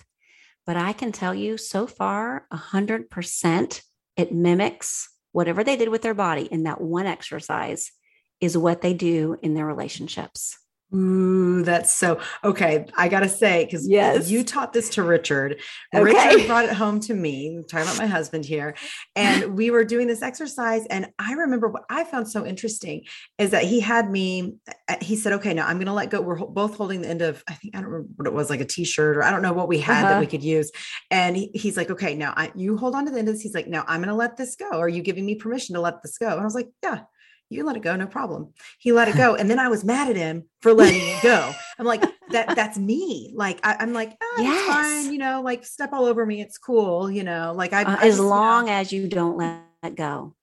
But I can tell you so far, a hundred percent it mimics whatever they did with their body in that one exercise is what they do in their relationships. Ooh, that's so okay. I gotta say, because Yes. you taught this to Richard. Okay. Richard brought it home to me. I'm talking about my husband here, and we were doing this exercise. And I remember what I found so interesting is that he had me. uh, He said, "Okay, now I'm to let go." We're both holding the end of I think I don't remember what it was, like a T-shirt or I don't know what we had that Uh-huh. we could use. And he- he's like, "Okay, now I, you hold on to the end of this." He's like, "Now I'm to let this go. Are you giving me permission to let this go?" And I was like, "Yeah." You let it go, no problem. He let it go, and then I was mad at him for letting it go. I'm like, that that's me. Like I, am like, oh, Yes. it's fine, you know, like step all over me. It's cool, you know. Like I, Uh, I as you know, long as you don't let go.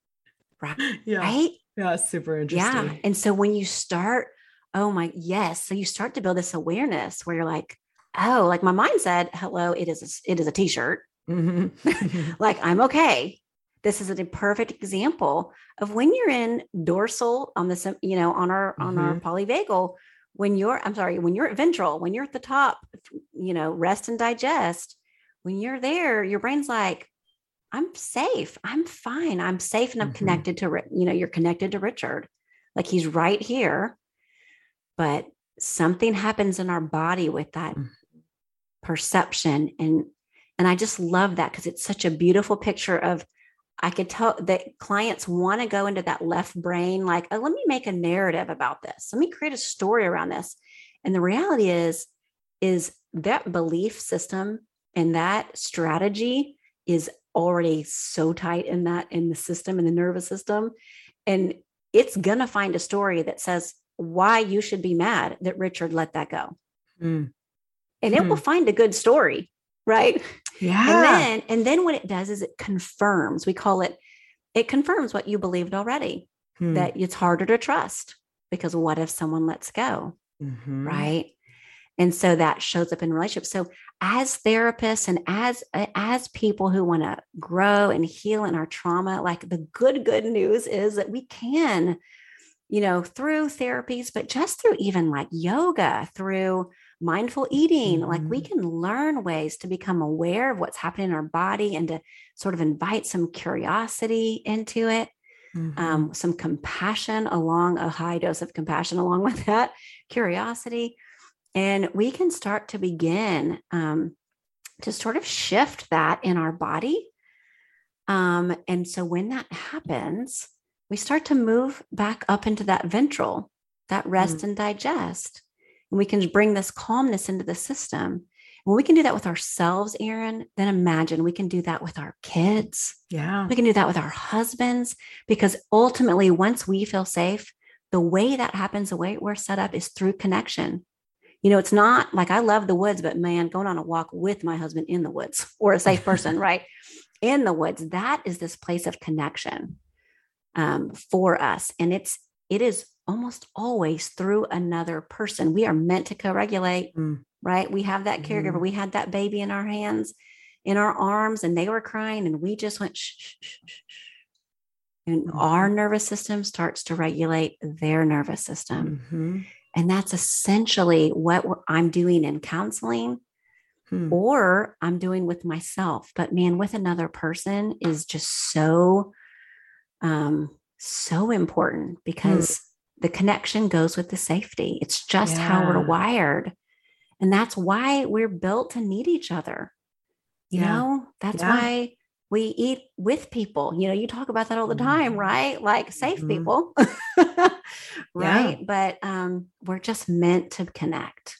Right. yeah, Right. yeah, super interesting. Yeah. And so when you start, oh my, yes. So you start to build this awareness where you're like, oh, like my mind said, hello, it is, a, it is a t-shirt. Mhm. Like I'm okay. This is a perfect example of when you're in dorsal on the, you know, on our, on our polyvagal, when you're, I'm sorry, when you're at ventral, when you're at the top, you know, rest and digest, when you're there, your brain's like, I'm safe. I'm fine. I'm safe and I'm Mhm. connected to, you know, you're connected to Richard. Like he's right here. But something happens in our body with that Mm. perception. And and I just love that because it's such a beautiful picture of I could tell that clients want to go into that left brain, like, oh, let me make a narrative about this. Let me create a story around this. And the reality is, is that belief system and that strategy is already so tight in that in the system in the nervous system and it's going to find a story that says why you should be mad that richard let that go Mm. and it will find a good story right Yeah. and then and then what it does is it confirms we call it it confirms what you believed already Hmm. that it's harder to trust because what if someone lets go Mhm. right and so that shows up in relationships so as therapists and as as people who want to grow and heal in our trauma like the good good news is that we can you know through therapies but just through even like yoga through mindful eating like we Mhm. can learn ways to become aware of what's happening in our body and to sort of invite some curiosity into it Mhm. um, some compassion along a high dose of compassion along with that curiosity and we can start to begin um, to sort of shift that in our body um, and so when that happens we start to move back up into that ventral that rest and digest and we can bring this calmness into the system when we can do that with ourselves Erin then imagine we can do that with our kids yeah. we can do that with our husbands because ultimately, once we feel safe, the way that happens, the way we're set up is through connection. You know, it's not like I love the woods, but man, going on a walk with my husband in the woods or a safe person, right? In the woods, that is this place of connection um, for us. And it's, it is almost always through another person. We are meant to co regulate, Mm. right? We have that caregiver. Mhm. We had that baby in our hands, in our arms, and they were crying, and we just went shh, shh, shh, shh. And our nervous system starts to regulate their nervous system. Mhm. And that's essentially what I'm doing in counseling Hmm. or I'm doing with myself. But man, with another person is just so, um, so important because the connection goes with the safety. It's just how we're wired. And that's why we're built to need each other. You Yeah. know, that's Yeah. why we eat with people. You know, you talk about that all the time, Mhm. right? Like safe Mhm. people. right. But um, we're just meant to connect.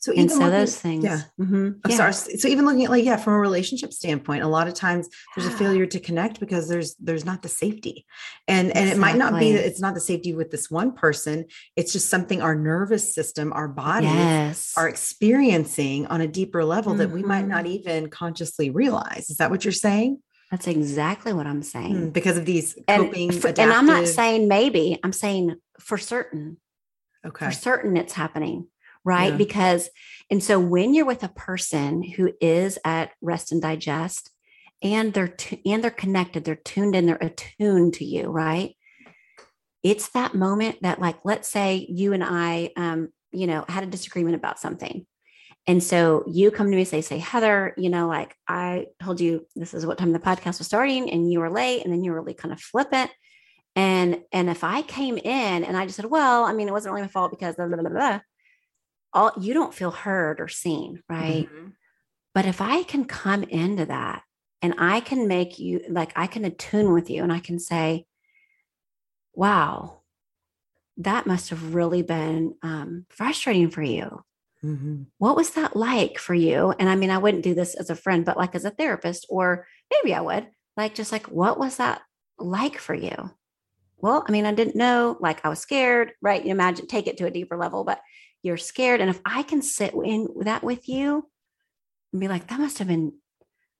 So and so looking- those things. Yeah. Mhm. I'm Yeah. sorry. So even looking at like, yeah, from a relationship standpoint, a lot of times there's a failure to connect because there's there's not the safety. And and it might not be that it's not the safety with this one person. It's just something our nervous system, our bodies Yes. are experiencing on a deeper level that we might not even consciously realize. Is that what you're saying? That's exactly what I'm saying. Hmm, Because of these And, coping for- and I'm not saying maybe, I'm saying for certain. okay. for certain it's happening right? Yeah. because and so when you're with a person who is at rest and digest and they're tu- and they're connected they're tuned in they're attuned to you right? It's that moment that like let's say you and i um you know had a disagreement about something. And so you come to me and say say heather you know like i told you this is what time the podcast was starting and you were late and then you were really kind of flippant. And and if I came in and I just said, well, I mean, it wasn't really my fault because blah, blah, blah, blah, all you don't feel heard or seen, right? Mhm. But if I can come into that and I can make you like I can attune with you and I can say, wow, that must have really been um, frustrating for you. Mhm. What was that like for you? And I mean, I wouldn't do this as a friend, but like as a therapist, or maybe I would, like, just like, what was that like for you? Well, I mean, I didn't know, like, I was scared, right? You imagine, take it to a deeper level, but you're scared. And if I can sit in that with you and be like, that must have been,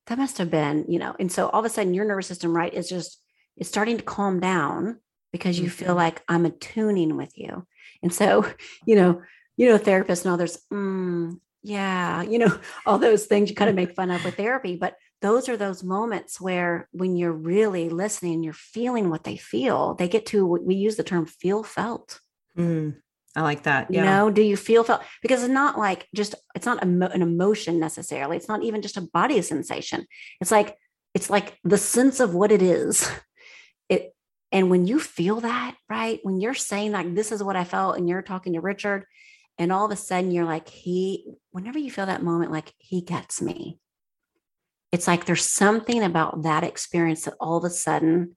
that must have been, you know, and so all of a sudden your nervous system, right, is just, it's starting to calm down because you feel Mhm. like I'm attuning with you. And so, you know, you know, therapists and others, mm, yeah, you know, all those things you kind of make fun of with therapy. But those are those moments where when you're really listening, you're feeling what they feel. They get to, we use the term feel felt. Mm, I like that. You know, do you feel felt? Because it's not like just, it's not emo- an emotion necessarily. It's not even just a body sensation. It's like, it's like the sense of what it is. It, and when you feel that, right, when you're saying like, this is what I felt, and you're talking to Richard, and all of a sudden you're like, he, whenever you feel that moment, like, he gets me. It's like there's something about that experience that all of a sudden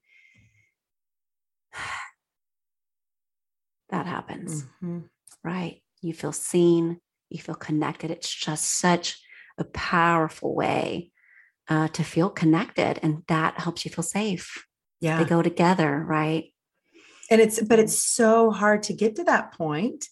that happens, Mhm. right? You feel seen, you feel connected. It's just such a powerful way uh, to feel connected, and that helps you feel safe. Yeah. They go together, right? and it's but it's so hard to get to that point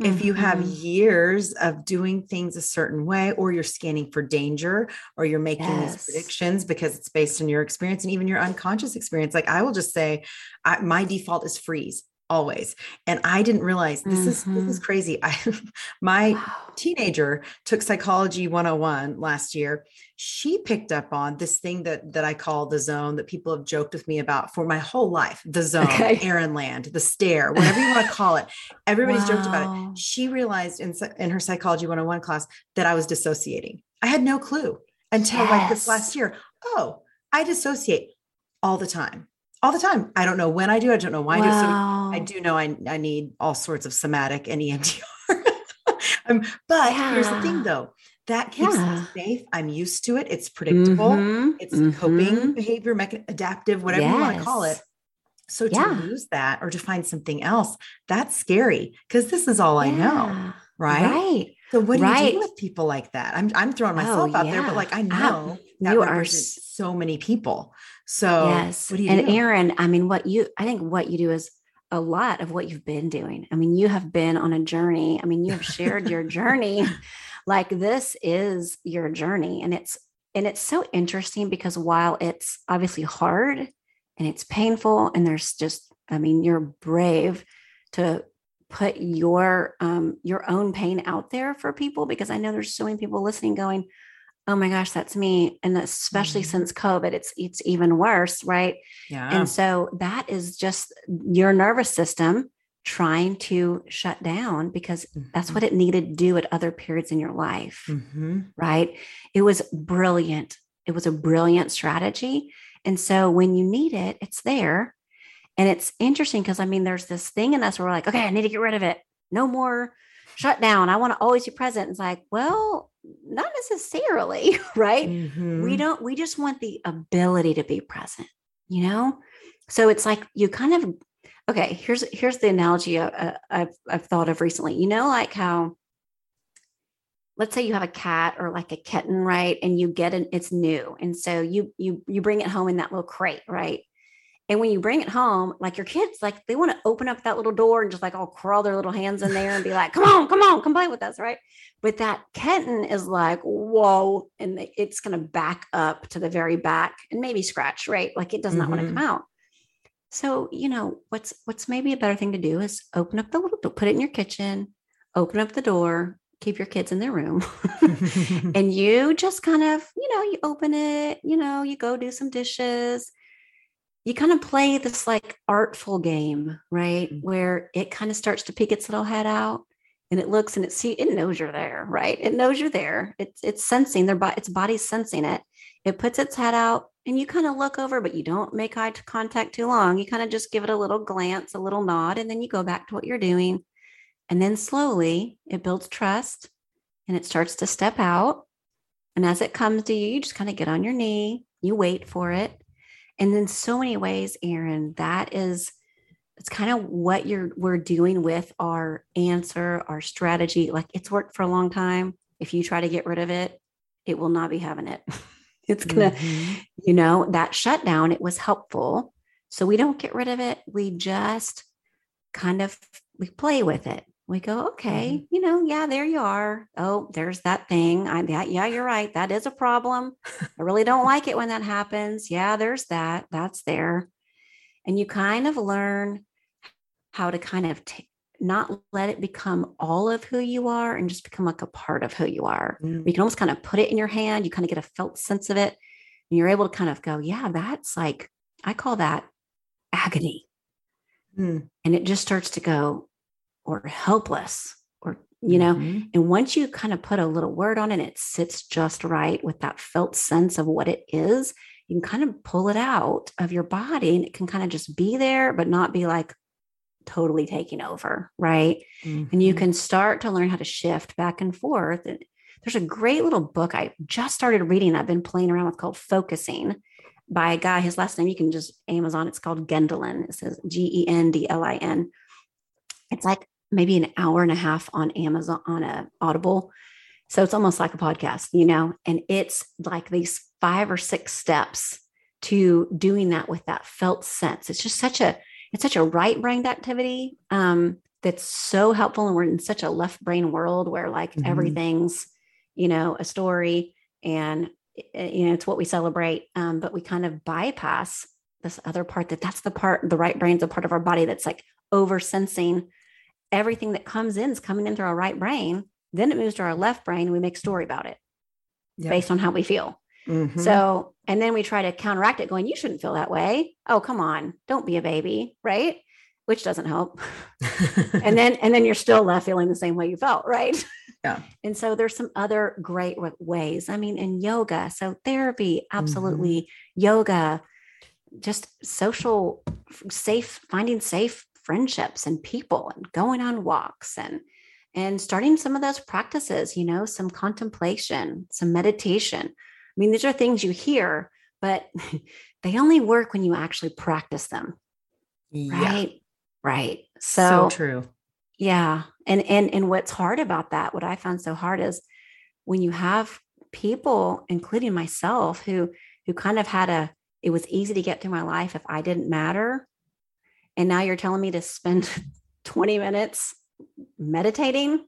if you have Mhm. years of doing things a certain way or you're scanning for danger or you're making Yes. these predictions because it's based on your experience and even your unconscious experience like i will just say I, my default is freeze always and i didn't realize this is this is Mhm. crazy i my Wow. teenager took psychology 101 last year she picked up on this thing that that i call the zone that people have joked with me about for my whole life the zone Okay. Erin land the stare whatever you want to call it. Everybody's joked about it. She realized in, in her psychology 101 class that i was dissociating. I had no clue until like this last year. Oh i dissociate all the time all the time i don't know when i do i don't know why i do. So I do know I, I need all sorts of somatic and EMDR. um, but here's the thing though that keeps Yeah. me safe. I'm used to it. It's predictable. Mhm, It's coping mhm. behavior, mecha- adaptive, whatever you want to call it. Yes. So to Yeah. lose that or to find something else, that's scary because this is all I know. Right. Right. So what do you do with people like that? I'm I'm throwing myself Oh, out there, but like I know that you are so many people. So yes. what do you and do? Erin, I mean, what you, I think what you do is a lot of what you've been doing. I mean, you have been on a journey. I mean, you have shared your journey. Like this is your journey. And it's, and it's so interesting because while it's obviously hard and it's painful, and there's just, I mean, you're brave to put your um your own pain out there for people because I know there's so many people listening going, oh my gosh, that's me. And especially Mhm. since COVID, it's it's even worse, right? yeah. And so that is just your nervous system trying to shut down because that's Mhm. what it needed to do at other periods in your life, Mhm. right? It was brilliant. It was a brilliant strategy. And so when you need it, it's there. And it's interesting because I mean, there's this thing in us where we're like, okay, I need to get rid of it. No more shut down. I want to always be present. It's like, well, not necessarily, right? we Mhm. don't we just want the ability to be present you know so it's like you kind of okay here's here's the analogy I- I've I've thought of recently you know like how let's say you have a cat or like a kitten, right? And you get it, it's new. And so you you you bring it home in that little crate, right? And when you bring it home, like your kids, like they want to open up that little door and just like all crawl their little hands in there and be like, come on, come on, come play with us, right? But that kitten is like, whoa, and it's going to back up to the very back and maybe scratch, right? Like it does not mm-hmm. want to come out. So, you know, what's what's maybe a better thing to do is open up the little door, put it in your kitchen, open up the door, keep your kids in their room. and you just kind of, you know, you open it, you know, you go do some dishes you kind of play this like artful game, right? Mm-hmm. Where it kind of starts to peek its little head out and it looks and it see it knows you're there, right? It knows you're there. It's it's sensing their body, its body's sensing it. It puts its head out and you kind of look over, but you don't make eye contact too long. You kind of just give it a little glance, a little nod, and then you go back to what you're doing. And then slowly it builds trust and it starts to step out. And as it comes to you, you just kind of get on your knee, you wait for it and in so many ways, Erin, that is it's kind of what you're we're doing with our answer, our strategy. Like it's worked for a long time. If you try to get rid of it, it will not be having it. it's gonna, mm-hmm. you know, that shutdown, it was helpful. So we don't get rid of it. We just kind of we play with it we go, okay, mm-hmm. you know, yeah, there you are. Oh, there's that thing. I, yeah, yeah, you're right. That is a problem. I really don't like it when that happens. Yeah, there's that. That's there. And you kind of learn how to kind of t- not let it become all of who you are and just become like a part of who you are. Mm-hmm. You can almost kind of put it in your hand. You kind of get a felt sense of it. And you're able to kind of go, yeah, that's like, I call that agony. Mm. And it just starts to go, or helpless or you know mm-hmm. and once you kind of put a little word on it it sits just right with that felt sense of what it is you can kind of pull it out of your body and it can kind of just be there but not be like totally taking over right mm-hmm. and you mm-hmm. can start to learn how to shift back and forth there's a great little book i just started reading i've been playing around with called focusing by a guy his last name you can just amazon it's called gendlin it says g-e-n-d-l-i-n it's like maybe an hour and a half on Amazon on a Audible. So it's almost like a podcast, you know, and it's like these five or six steps to doing that with that felt sense. It's just such a it's such a right brained activity um, that's so helpful. And we're in such a left brain world where like mm-hmm. everything's, you know, a story and eh, you know it's what we celebrate, um, but we kind of bypass this other part that that's the part the right brain's a part of our body that's like over sensing everything that comes in is coming into our right brain. Then it moves to our left brain and we make story about it yep. based on how we feel. Mm-hmm. So, and then we try to counteract it going, you shouldn't feel that way. Oh, come on. Don't be a baby. Right. Which doesn't help. and then, and then you're still left feeling the same way you felt. Right. Yeah. And so there's some other great ways. I mean, in yoga, so therapy, absolutely mm-hmm. yoga, just social safe, finding safe friendships and people and going on walks and and starting some of those practices you know some contemplation some meditation. I mean these are things you hear but they only work when you actually practice them. Yeah. right? Right. So, so true. Yeah. And and and what's hard about that what i found so hard is when you have people including myself who who kind of had a it was easy to get through my life if i didn't matter and now you're telling me to spend 20 minutes meditating?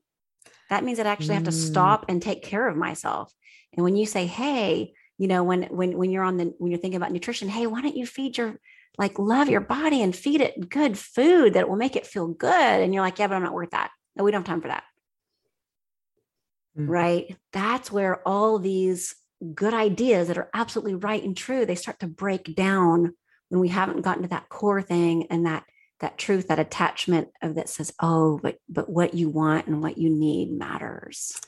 That means that i actually have to stop mm. and take care of myself. And when you say hey you know when when when you're on the when you're thinking about nutrition hey why don't you feed your like love your body and feed it good food that will make it feel good? And you're like yeah but i'm not worth that. No we don't have time for that. Mm. right? That's where all these good ideas that are absolutely right and true they start to break down when we haven't gotten to that core thing and that that truth that attachment of that says oh but but what you want and what you need matters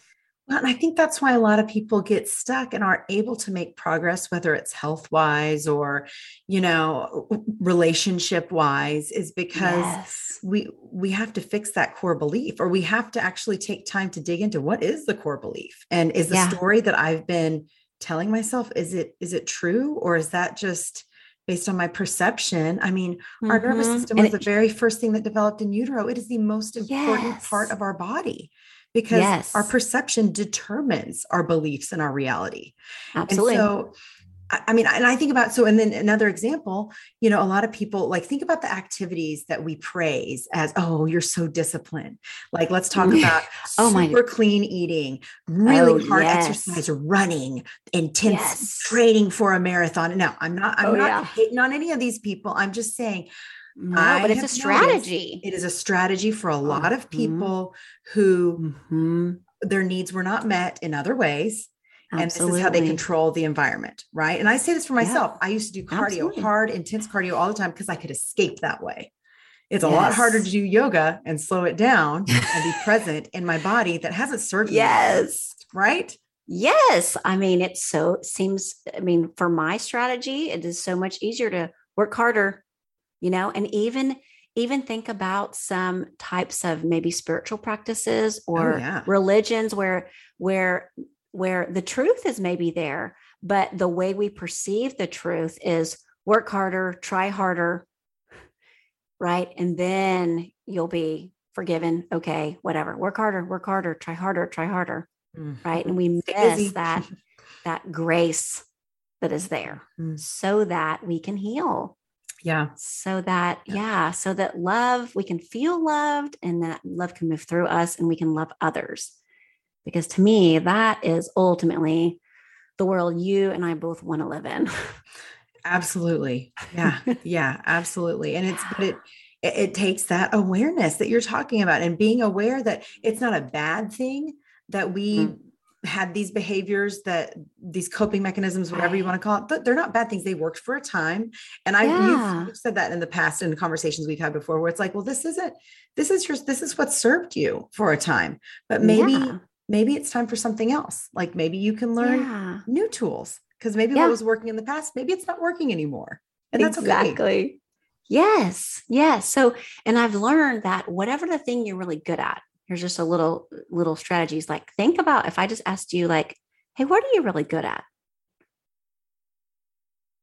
well, and I think that's why a lot of people get stuck and aren't able to make progress, whether it's health wise or, you know, relationship wise, is because yes. we we have to fix that core belief, or we have to actually take time to dig into what is the core belief, and is the yeah. story that I've been telling myself is it is it true, or is that just based on my perception. I mean, mm-hmm. our nervous mm-hmm. system was the very first thing that developed in utero. It is the most important yes. part of our body because Yes. our perception determines our beliefs and our reality. Absolutely. And so, I mean, and I think about so, and then another example, you know, a lot of people like think about the activities that we praise as, oh, you're so disciplined. Like, let's talk about Oh, my- super clean eating, really Oh, hard yes. exercise, running, intense Yes. training for a marathon. No, I'm not, I'm Oh, not yeah. hating on any of these people. I'm just saying no, I but it's a strategy. it is a strategy for a lot of people who Mhm. their needs were not met in other ways and this is how they control the environment right and i say this for Yeah. myself i used to do cardio Absolutely. hard intense cardio all the time because i could escape that way it's a lot harder to do yoga and slow it down and be present in my body that hasn't served me Yes. right Yes. I mean, it's so seems, I mean, for my strategy, it is so much easier to work harder, you know, and even even think about some types of maybe spiritual practices oh, or Oh, yeah. religions where where where the truth is maybe there, but the way we perceive the truth is work harder, try harder, right? And then you'll be forgiven. Okay, whatever. Work harder, work harder, try harder, try harder right and we miss that that grace that is there Mm. so that we can heal yeah so that yeah so that love we can feel loved and that love can move through us and we can love others because to me that is ultimately the world you and i both want to live in. Absolutely. Yeah yeah absolutely. And it's but it it, takes that awareness that you're talking about and being aware that it's not a bad thing that we Mm. had these behaviors that these coping mechanisms whatever you want to call it they're not bad things. They worked for a time. And i Yeah. you've, you've said that in the past in the conversations we've had before where it's like well this isn't this is your this is what served you for a time. But maybe Yeah. Maybe it's time for something else like maybe you can learn yeah new tools because maybe Yeah. what was working in the past maybe it's not working anymore and that's okay exactly. Yes, yes. So, and I've learned that whatever the thing you're really good at, here's just a little little strategies. Like, think about if I just asked you, like, "Hey, what are you really good at?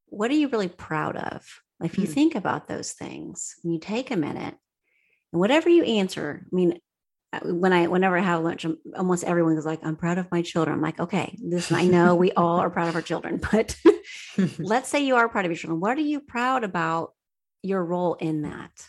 What are you really proud of?" If you Hmm. think about those things, and you take a minute, and whatever you answer, I mean. When I, whenever I have lunch, I'm, almost everyone is like, "I'm proud of my children." I'm like, "Okay, this I know we all are proud of our children, but let's say you are proud of your children. What are you proud about your role in that?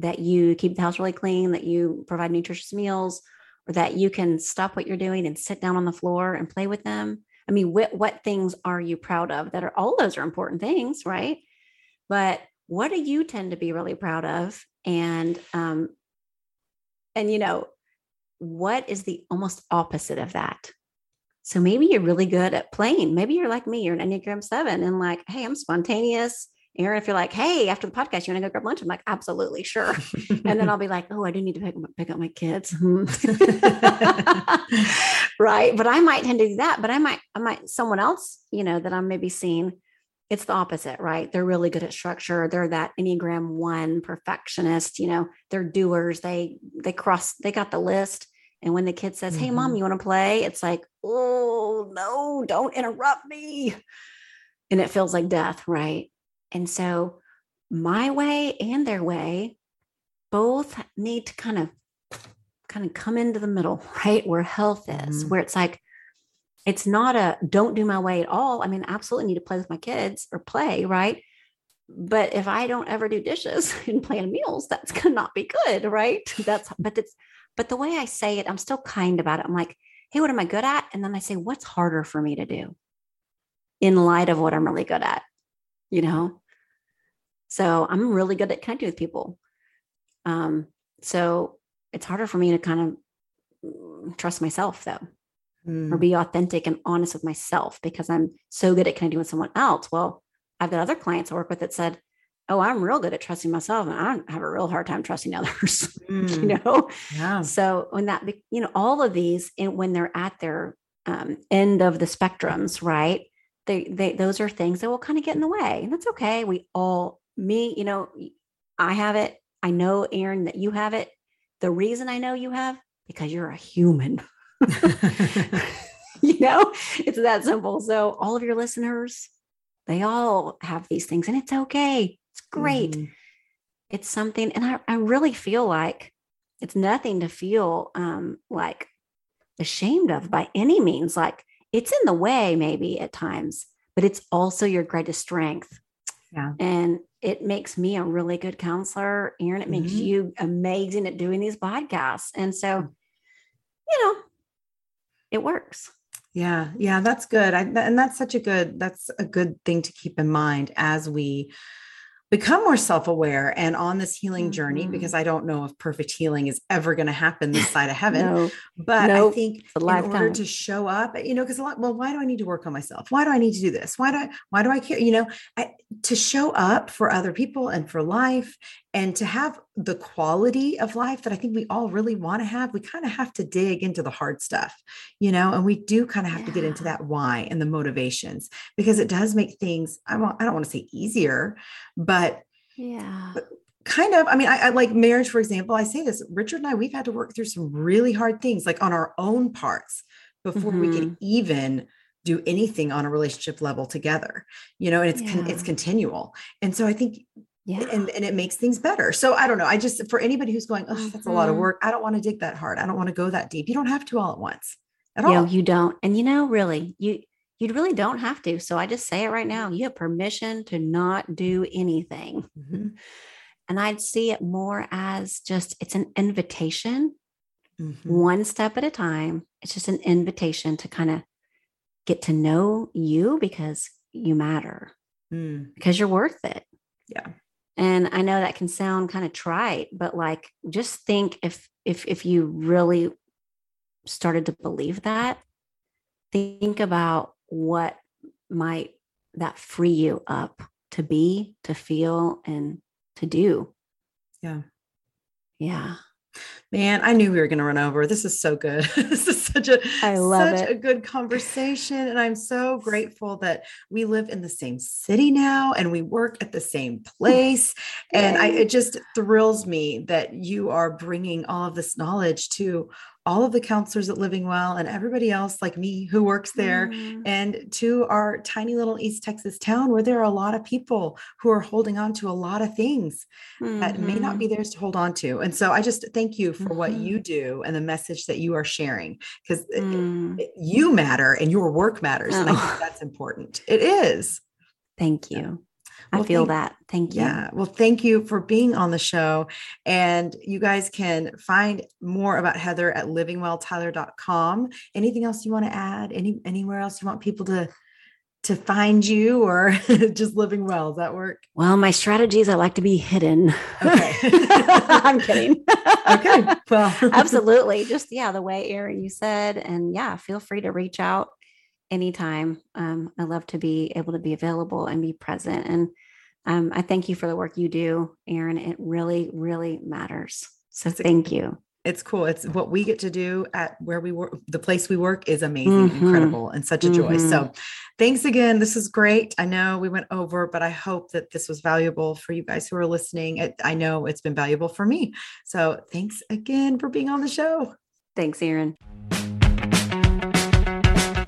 That you keep the house really clean, that you provide nutritious meals, or that you can stop what you're doing and sit down on the floor and play with them. I mean, what, what things are you proud of that are all those are important things, right? But what do you tend to be really proud of? And um, and you know, what is the almost opposite of that? So maybe you're really good at playing. Maybe you're like me, you're an Enneagram seven, and like, hey, I'm spontaneous. Erin, if you're like, hey, after the podcast, you want to go grab lunch? I'm like, absolutely, sure. And then I'll be like, oh, I do need to pick, pick up my kids. Hmm. right. But I might tend to do that. But I might, I might, someone else, you know, that I'm maybe seeing, it's the opposite, right? They're really good at structure. They're that Enneagram one perfectionist, you know, they're doers. They, they cross, they got the list. And when the kid says, Hey, mom, Mhm. you want to play? It's like, Oh, no, don't interrupt me. And it feels like death, right? And so, my way and their way both need to kind of kind of come into the middle, right? Where health is, Mhm. where it's like, it's not a don't do my way at all. I mean, I absolutely need to play with my kids or play, right? But if I don't ever do dishes and plan meals, that's gonna not be good, right? That's but it's but the way I say it, I'm still kind about it. I'm like, hey, what am I good at? And then I say, what's harder for me to do in light of what I'm really good at, you know? So I'm really good at connecting with people. Um, so it's harder for me to kind of mm, trust myself though, or Mm. be authentic and honest with myself because I'm so good at connecting with someone else. Well, I've got other clients I work with that said, Oh, I'm real good at trusting myself and I don't have a real hard time trusting others, you Mm. know? yeah So when that, you know, all of these, and when they're at their um, end of the spectrums, right? They, they, those are things that will kind of get in the way, and that's okay. We all, me, you know, I have it. I know, Erin, that you have it. The reason I know you have because you're a human. you know, it's that simple. So all of your listeners, they all have these things, and it's okay. It's great Mhm. it's something and I, I really feel like it's nothing to feel um like ashamed of by any means. Like it's in the way, maybe at times, but it's also your greatest strength. Yeah. And it makes me a really good counselor, Erin. It makes Mhm. you amazing at doing these podcasts. And so, you know, it works. Yeah, yeah, that's good. I, and that's such a good that's a good thing to keep in mind as we become more self-aware and on this healing journey Mhm. because I don't know if perfect healing is ever going to happen this side of heaven. No, But Nope, I think in order to show up, you know, because a lot, well, why do I need to work on myself? Why do I need to do this? Why do I, why do I care? You know, I, to show up for other people and for life and to have the quality of life that I think we all really want to have, we kind of have to dig into the hard stuff, you know, and we do kind of have to get into that why and the motivations because it does make things, I, I don't want to say easier, but yeah. kind of i mean I, I like marriage for example i say this richard and i we've had to work through some really hard things like on our own parts before we Mm-hmm. can even do anything on a relationship level together you know and it's con- it's continual and so i think Yeah. and, and it makes things better so i don't know i just for anybody who's going oh that's a lot of Mhm. work i don't want to dig that hard i don't want to go that deep you don't have to all at once at you all you don't. And you know, really, you you really don't have to. So I just say it right now. You have permission to not do anything. Mhm. And I'd see it more as just it's an invitation, Mhm. one step at a time. It's just an invitation to kind of get to know you because you matter, Mm. because you're worth it. Yeah. And I know that can sound kind of trite, but like just think if if if you really started to believe that, think about what might that free you up to be, to feel, and to do. Yeah. Yeah. Man, I knew we were going to run over. This is so good. this is such a I love such it. a good conversation and I'm so grateful that we live in the same city now and we work at the same place and I it just thrills me that you are bringing all of this knowledge to all of the counselors at Living Well and everybody else like me who works there Mm, and to our tiny little East Texas town where there are a lot of people who are holding on to a lot of things that may not mhm. be theirs to hold on to. And so I just thank you for what Mhm. you do and the message that you are sharing because Mm, you matter and your work matters. And I Oh. think that's important. It is. Thank you. I Well, feel thank- that. Thank you. Yeah. Well, thank you for being on the show. And you guys can find more about Heather at livingwelltyler.com. Anything else you want to add? Any anywhere else you want people to to find you or just living well? Does that work? Well, my strategies I like to be hidden. Okay. I'm kidding. Okay. Well, Absolutely. Just yeah, the way Erin you said. And yeah, feel free to reach out anytime. Um, I love to be able to be available and be present. And um, I thank you for the work you do, Erin. It really, really matters. So It's a- thank you. it's cool. It's what we get to do at where we work. The place we work is amazing, Mhm. incredible, and such a joy. Mhm. So, thanks again. This is great. I know we went over, but I hope that this was valuable for you guys who are listening. It, I know it's been valuable for me. So, thanks again for being on the show. Thanks, Erin.